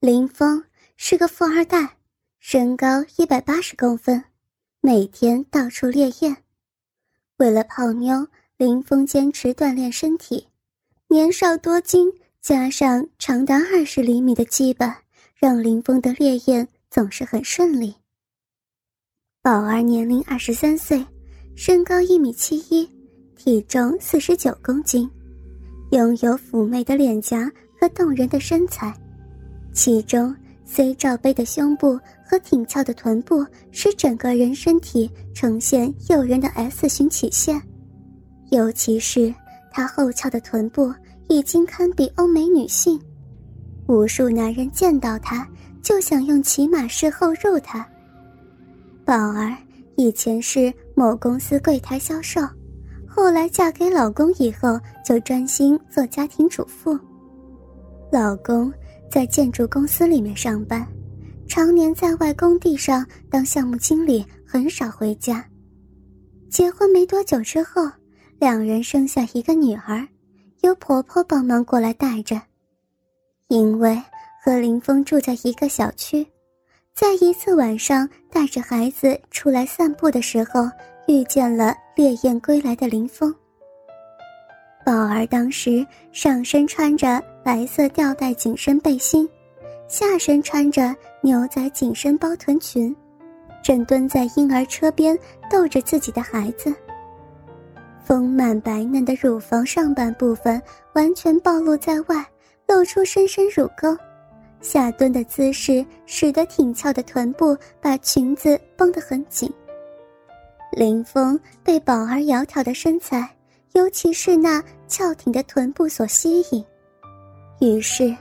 林峰是个富二代，身高一百八十公分，每天到处猎艳。为了泡妞，林峰坚持锻炼身体。年少多金，加上长达二十厘米的基板，让林峰的猎艳总是很顺利。宝儿年龄二十三岁，身高一米七一，体重四十九公斤，拥有妩媚的脸颊和动人的身材。其中，C 罩杯的胸部和挺翘的臀部使整个人身体呈现诱人的 S 型曲线，尤其是她后翘的臀部已经堪比欧美女性，无数男人见到她就想用骑马式后入她。宝儿以前是某公司柜台销售，后来嫁给老公以后就专心做家庭主妇，老公。在建筑公司里面上班，常年在外工地上当项目经理，很少回家。结婚没多久之后，两人生下一个女儿，由婆婆帮忙过来带着。因为和林峰住在一个小区，在一次晚上带着孩子出来散步的时候，遇见了烈焰归来的林峰。宝儿当时上身穿着白色吊带紧身背心，下身穿着牛仔紧身包臀裙，正蹲在婴儿车边逗着自己的孩子。丰满白嫩的乳房上半部分完全暴露在外，露出深深乳沟，下蹲的姿势使得挺翘的臀部把裙子绷得很紧。林峰被宝儿窈窕的身材。尤其是那翘挺的臀部所吸引，于是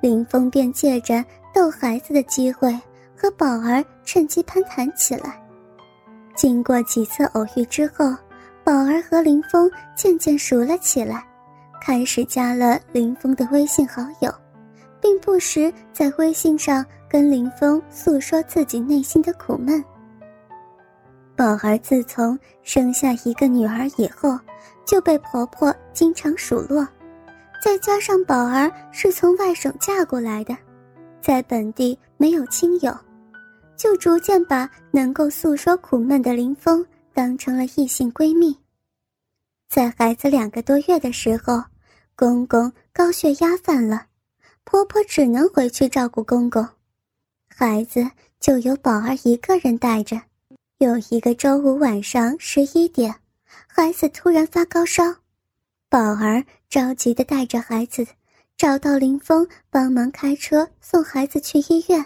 林峰便借着逗孩子的机会和宝儿趁机攀谈起来。经过几次偶遇之后，宝儿和林峰渐渐熟了起来，开始加了林峰的微信好友，并不时在微信上跟林峰诉说自己内心的苦闷。宝儿自从生下一个女儿以后。就被婆婆经常数落，再加上宝儿是从外省嫁过来的，在本地没有亲友，就逐渐把能够诉说苦闷的林峰当成了异性闺蜜。在孩子两个多月的时候，公公高血压犯了，婆婆只能回去照顾公公，孩子就由宝儿一个人带着。有一个周五晚上十一点。孩子突然发高烧，宝儿着急的带着孩子找到林峰帮忙开车送孩子去医院。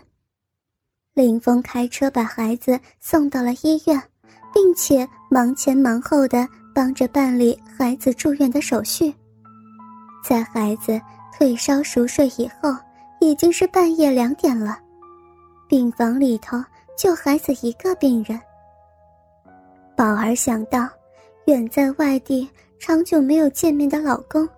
林峰开车把孩子送到了医院，并且忙前忙后的帮着办理孩子住院的手续。在孩子退烧熟睡以后，已经是半夜两点了，病房里头就孩子一个病人。宝儿想到。远在外地、长久没有见面的老公，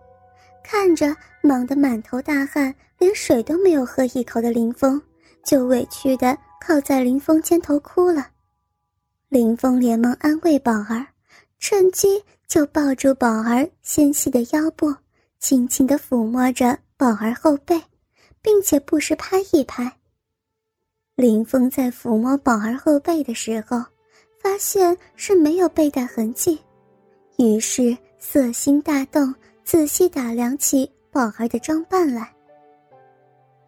看着忙得满头大汗、连水都没有喝一口的林峰，就委屈的靠在林峰肩头哭了。林峰连忙安慰宝儿，趁机就抱住宝儿纤细的腰部，轻轻的抚摸着宝儿后背，并且不时拍一拍。林峰在抚摸宝儿后背的时候，发现是没有背带痕迹。于是色心大动，仔细打量起宝儿的装扮来。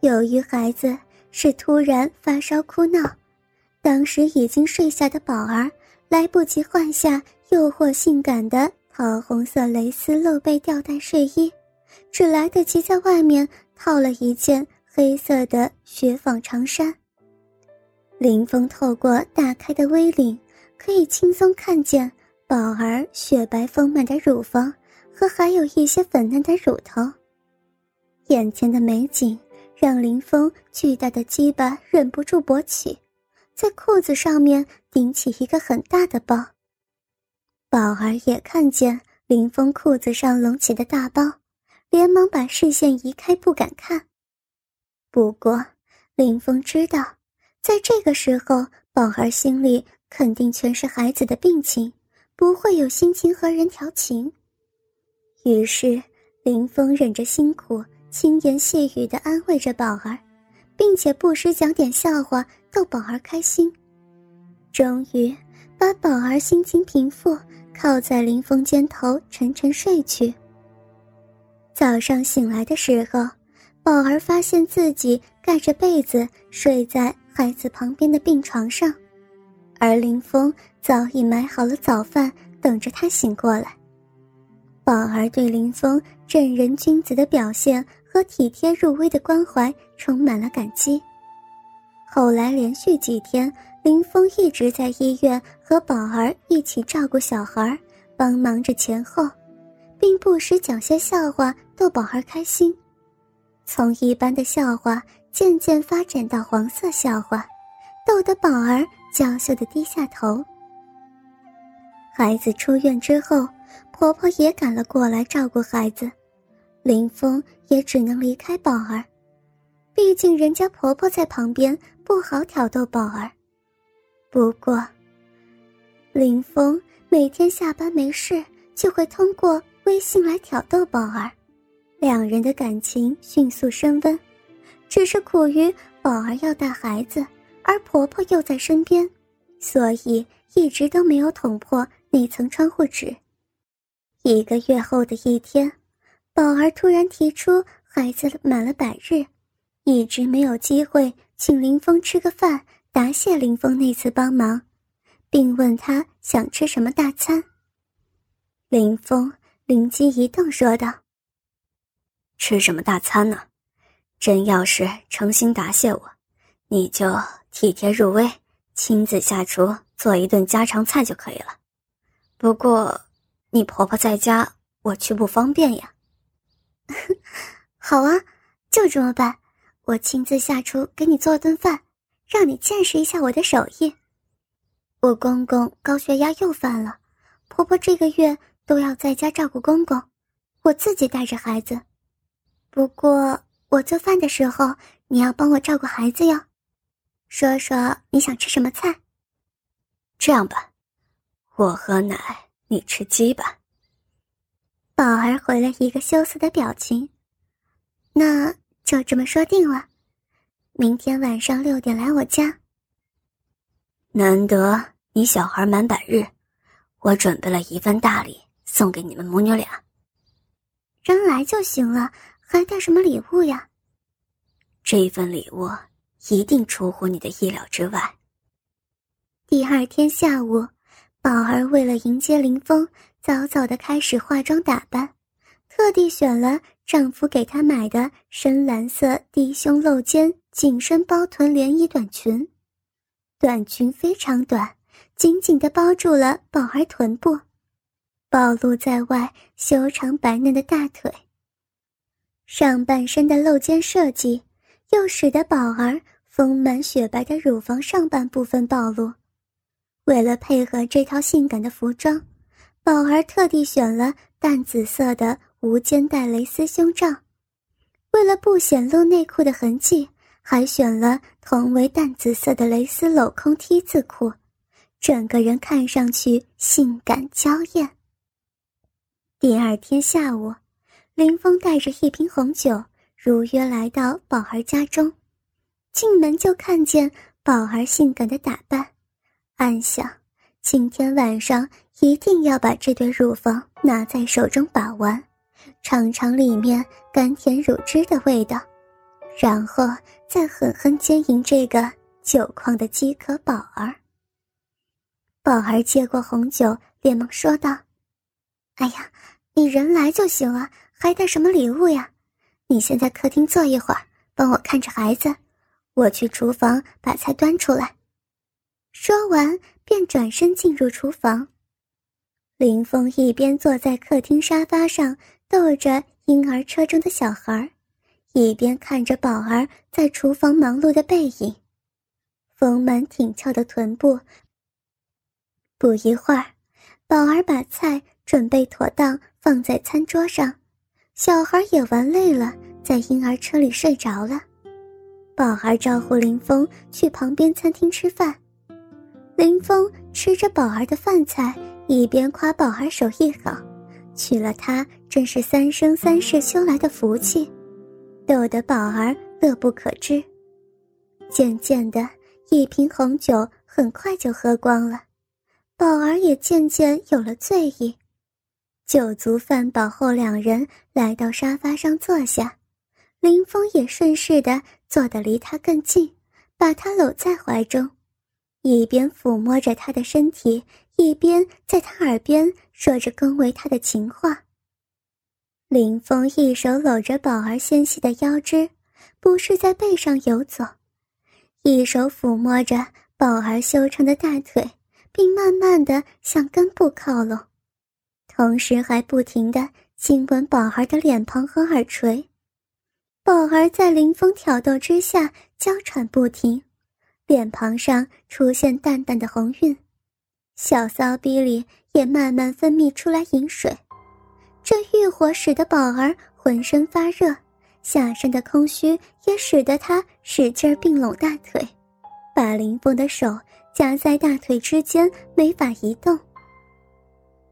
由于孩子是突然发烧哭闹，当时已经睡下的宝儿来不及换下诱惑性感的桃红色蕾丝露背吊带睡衣，只来得及在外面套了一件黑色的雪纺长衫。林峰透过打开的 V 领，可以轻松看见。宝儿雪白丰满的乳房和还有一些粉嫩的乳头，眼前的美景让林峰巨大的鸡巴忍不住勃起，在裤子上面顶起一个很大的包。宝儿也看见林峰裤子上隆起的大包，连忙把视线移开，不敢看。不过林峰知道，在这个时候，宝儿心里肯定全是孩子的病情。不会有心情和人调情。于是，林峰忍着辛苦，轻言细语地安慰着宝儿，并且不时讲点笑话逗宝儿开心，终于把宝儿心情平复，靠在林峰肩头沉沉睡去。早上醒来的时候，宝儿发现自己盖着被子睡在孩子旁边的病床上，而林峰早已买好了早饭等着他醒过来。宝儿对林峰正人君子的表现。和体贴入微的关怀充满了感激。后来连续几天，林峰一直在医院和宝儿一起照顾小孩，帮忙着前后，并不时讲些笑话逗宝儿开心。从一般的笑话渐渐发展到黄色笑话，逗得宝儿娇羞的低下头。孩子出院之后，婆婆也赶了过来照顾孩子。林峰也只能离开宝儿，毕竟人家婆婆在旁边，不好挑逗宝儿。不过，林峰每天下班没事就会通过微信来挑逗宝儿，两人的感情迅速升温。只是苦于宝儿要带孩子，而婆婆又在身边，所以一直都没有捅破那层窗户纸。一个月后的一天。宝儿突然提出，孩子满了百日，一直没有机会请林峰吃个饭，答谢林峰那次帮忙，并问他想吃什么大餐。林峰灵机一动，说道：“吃什么大餐呢？真要是诚心答谢我，你就体贴入微，亲自下厨做一顿家常菜就可以了。不过，你婆婆在家，我去不方便呀。”好啊，就这么办。我亲自下厨给你做顿饭，让你见识一下我的手艺。我公公高血压又犯了，婆婆这个月都要在家照顾公公，我自己带着孩子。不过我做饭的时候，你要帮我照顾孩子哟。说说你想吃什么菜？这样吧，我喝奶，你吃鸡吧。宝儿回了一个羞涩的表情，那就这么说定了。明天晚上六点来我家。难得你小孩满百日，我准备了一份大礼送给你们母女俩。人来就行了，还带什么礼物呀？这份礼物一定出乎你的意料之外。第二天下午，宝儿为了迎接林峰。早早的开始化妆打扮，特地选了丈夫给她买的深蓝色低胸露肩紧身包臀连衣短裙，短裙非常短，紧紧的包住了宝儿臀部，暴露在外修长白嫩的大腿。上半身的露肩设计，又使得宝儿丰满雪白的乳房上半部分暴露。为了配合这套性感的服装。宝儿特地选了淡紫色的无肩带蕾丝胸罩，为了不显露内裤的痕迹，还选了同为淡紫色的蕾丝镂空 T 字裤，整个人看上去性感娇艳。第二天下午，林峰带着一瓶红酒如约来到宝儿家中，进门就看见宝儿性感的打扮，暗想。今天晚上一定要把这对乳房拿在手中把玩，尝尝里面甘甜乳汁的味道，然后再狠狠奸淫这个酒矿的饥渴宝儿。宝儿接过红酒，连忙说道：“哎呀，你人来就行了，还带什么礼物呀？你先在客厅坐一会儿，帮我看着孩子，我去厨房把菜端出来。”说完，便转身进入厨房。林峰一边坐在客厅沙发上逗着婴儿车中的小孩，一边看着宝儿在厨房忙碌的背影，丰满挺翘的臀部。不一会儿，宝儿把菜准备妥当，放在餐桌上，小孩也玩累了，在婴儿车里睡着了。宝儿招呼林峰去旁边餐厅吃饭。林峰吃着宝儿的饭菜，一边夸宝儿手艺好，娶了她真是三生三世修来的福气，逗得宝儿乐不可支。渐渐的，一瓶红酒很快就喝光了，宝儿也渐渐有了醉意。酒足饭饱后，两人来到沙发上坐下，林峰也顺势的坐得离他更近，把他搂在怀中，一边抚摸着他的身体，一边在他耳边说着恭维他的情话。林峰一手搂着宝儿纤细的腰肢，不是在背上游走，一手抚摸着宝儿修长的大腿，并慢慢的向根部靠拢。同时还不停的亲吻宝儿的脸庞和耳垂，宝儿在林峰挑逗之下娇喘不停，脸庞上出现淡淡的红晕，小骚逼里也慢慢分泌出来饮水，这欲火使得宝儿浑身发热，下身的空虚也使得他使劲并拢大腿，把林峰的手夹在大腿之间，没法移动。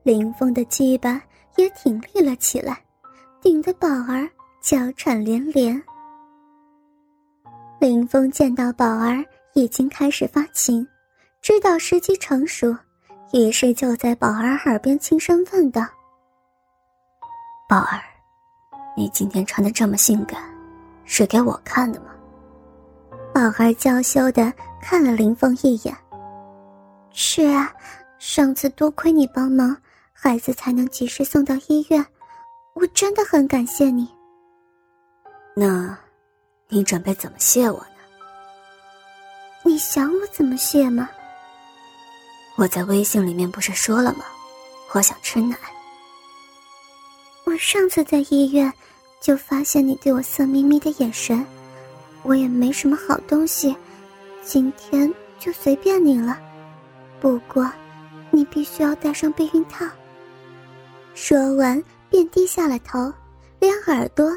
林峰的鸡巴也挺立了起来，顶得宝儿娇喘连连。林峰见到宝儿已经开始发情，知道时机成熟，于是就在宝儿耳边轻声问道：“宝儿，你今天穿的这么性感，是给我看的吗？”宝儿娇羞的看了林峰一眼：“是啊，上次多亏你帮忙。”孩子才能及时送到医院，我真的很感谢你。那，你准备怎么谢我呢？你想我怎么谢吗？我在微信里面不是说了吗？我想吃奶。我上次在医院就发现你对我色眯眯的眼神，我也没什么好东西，今天就随便你了。不过，你必须要带上避孕套。说完，便低下了头，连耳朵